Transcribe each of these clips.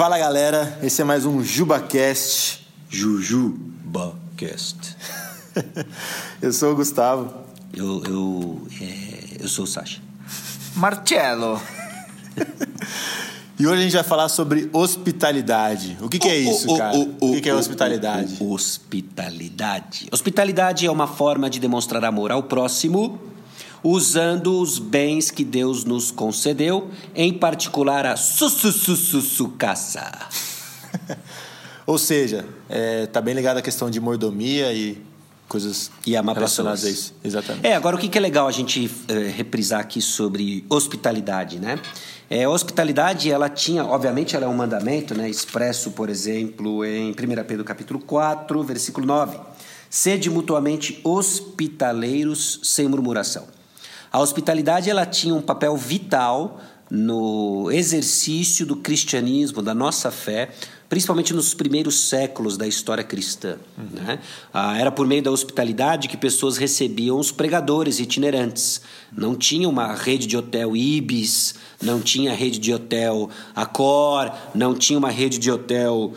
Fala galera, esse é mais um JubaCast. JujubaCast. eu sou o Gustavo. Eu, eu, é, eu sou o Sasha. Marcelo. E hoje a gente vai falar sobre hospitalidade. O que, que é isso, cara? o que, que é hospitalidade? hospitalidade. Hospitalidade é uma forma de demonstrar amor ao próximo usando os bens que Deus nos concedeu, em particular a sussussussucaça. Ou seja, é, tá bem ligado à questão de mordomia e coisas e amar relacionadas pessoas. a isso. Exatamente. É, agora o que é legal a gente é, reprisar aqui sobre hospitalidade, né? É, a hospitalidade, ela tinha, obviamente, ela é um mandamento, né, expresso, por exemplo, em 1 Pedro capítulo 4, versículo 9. Sede mutuamente hospitaleiros sem murmuração. A hospitalidade ela tinha um papel vital no exercício do cristianismo, da nossa fé, principalmente nos primeiros séculos da história cristã. Uhum. Né? Ah, era por meio da hospitalidade que pessoas recebiam os pregadores itinerantes. Não tinha uma rede de hotel Ibis, não tinha rede de hotel Accor, não tinha uma rede de hotel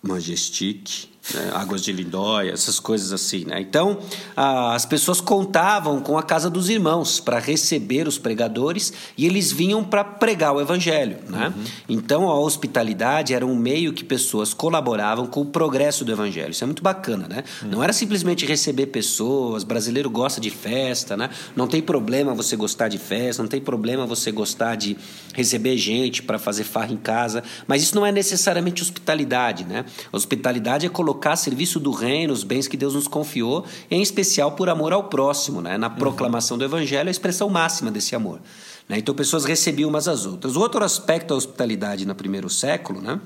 Majestic né? águas de Lindóia, essas coisas assim. Né? Então, as pessoas contavam com a casa dos irmãos para receber os pregadores e eles vinham para pregar o evangelho. Né? Uhum. Então, a hospitalidade era um meio que pessoas colaboravam com o progresso do evangelho. Isso é muito bacana. Né? Uhum. Não era simplesmente receber pessoas, brasileiro gosta de festa, né? não tem problema você gostar de festa, não tem problema você gostar de receber gente para fazer farra em casa, mas isso não é necessariamente hospitalidade. Né? Hospitalidade é colocar colocar a serviço do reino os bens que Deus nos confiou, em especial por amor ao próximo. Né? Na proclamação do evangelho, a expressão máxima desse amor. Né? Então, pessoas recebiam umas às outras. O outro aspecto da hospitalidade no primeiro século né?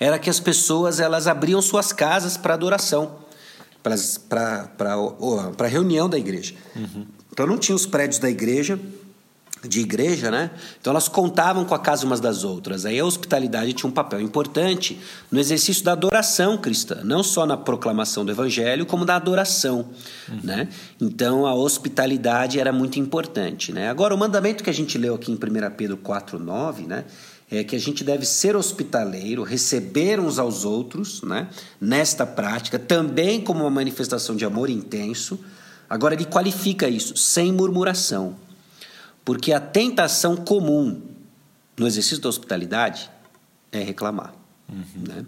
era que as pessoas elas abriam suas casas para adoração, para reunião da igreja. Uhum. Então, não tinha os prédios da igreja de igreja, né? Então elas contavam com a casa umas das outras. Aí a hospitalidade tinha um papel importante no exercício da adoração cristã, não só na proclamação do evangelho, como da adoração, uhum. né? Então a hospitalidade era muito importante, né? Agora o mandamento que a gente leu aqui em 1 Pedro 4:9, né? É que a gente deve ser hospitaleiro, receber uns aos outros, né? Nesta prática, também como uma manifestação de amor intenso. Agora ele qualifica isso sem murmuração. Porque a tentação comum no exercício da hospitalidade é reclamar. Uhum. Né?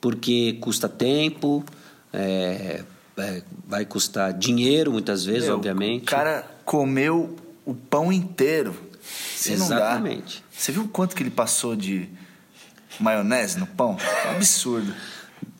Porque custa tempo, é, é, vai custar dinheiro muitas vezes, Meu, obviamente. O cara comeu o pão inteiro. Se Exatamente. Você viu quanto que ele passou de maionese no pão? É um absurdo.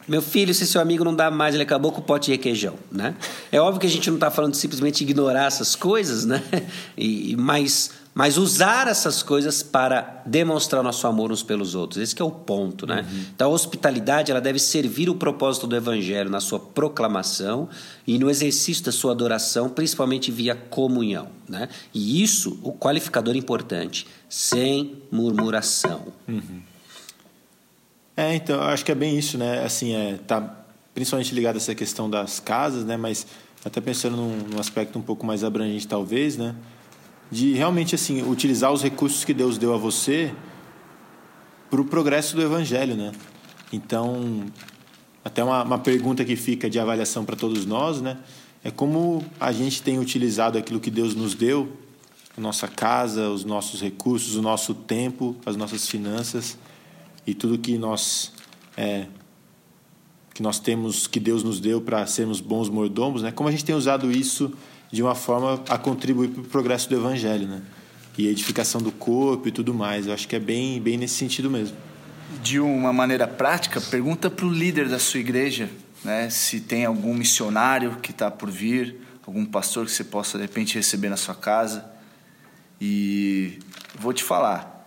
Meu filho, se seu amigo não dá mais, ele acabou com o pote de requeijão, né? É óbvio que a gente não está falando de simplesmente ignorar essas coisas, né? E, mas, mas usar essas coisas para demonstrar nosso amor uns pelos outros. Esse é o ponto, né? Uhum. Então, a hospitalidade ela deve servir o propósito do evangelho na sua proclamação e no exercício da sua adoração, principalmente via comunhão, né? E isso, o qualificador importante, sem murmuração. Uhum. É, então, acho que é bem isso, né? Assim, é, tá principalmente ligado a essa questão das casas, né? Mas até pensando num, num aspecto um pouco mais abrangente, talvez, né? De realmente, assim, utilizar os recursos que Deus deu a você para o progresso do Evangelho, né? Então, até uma, uma pergunta que fica de avaliação para todos nós, né? É como a gente tem utilizado aquilo que Deus nos deu, a nossa casa, os nossos recursos, o nosso tempo, as nossas finanças e tudo que nós é, que nós temos, que Deus nos deu para sermos bons mordomos, né? Como a gente tem usado isso de uma forma a contribuir para o progresso do Evangelho, né? E a edificação do corpo e tudo mais. Eu acho que é bem, bem nesse sentido mesmo. De uma maneira prática, pergunta para o líder da sua igreja, né? Se tem algum missionário que está por vir, algum pastor que você possa de repente receber na sua casa. E vou te falar,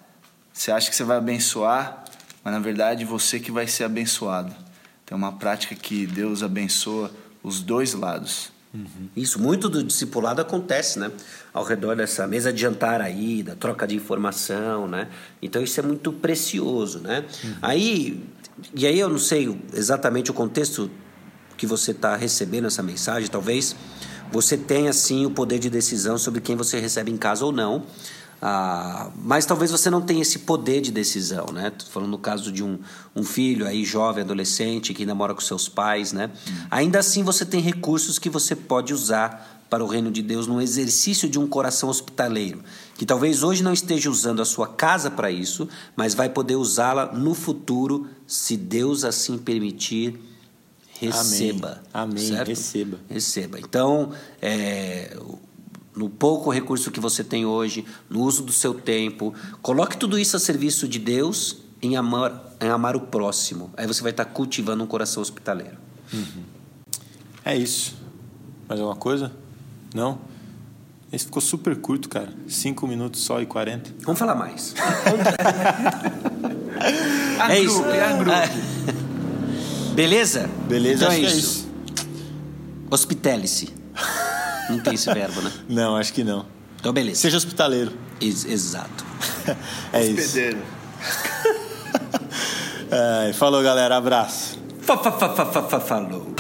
você acha que você vai abençoar mas na verdade você que vai ser abençoado. Tem uma prática que Deus abençoa os dois lados. Uhum. Isso, muito do discipulado acontece, né? Ao redor dessa mesa de jantar aí, da troca de informação, né? Então isso é muito precioso, né? Uhum. Aí, e aí eu não sei exatamente o contexto que você está recebendo essa mensagem, talvez você tenha sim o poder de decisão sobre quem você recebe em casa ou não. Ah, mas talvez você não tenha esse poder de decisão, né? Tô falando no caso de um, um filho aí jovem, adolescente, que ainda mora com seus pais, né? Hum. Ainda assim você tem recursos que você pode usar para o reino de Deus no exercício de um coração hospitaleiro, que talvez hoje não esteja usando a sua casa para isso, mas vai poder usá-la no futuro, se Deus assim permitir. Receba. Amém. Amém. Receba. Receba. Então, é, no pouco recurso que você tem hoje, no uso do seu tempo. Coloque tudo isso a serviço de Deus em amar, em amar o próximo. Aí você vai estar cultivando um coração hospitaleiro. Uhum. É isso. Mais alguma coisa? Não? Esse ficou super curto, cara. Cinco minutos só e quarenta. Vamos falar mais. é isso. É Beleza? Beleza, então é, é isso. É isso. Hospitele-se. Não tem esse verbo, né? Não, acho que não. Então, beleza. Seja hospitaleiro. Ex exato. é Hospedeiro. isso. falou, galera. Abraço. Fa, fa, fa, fa, fa, falou.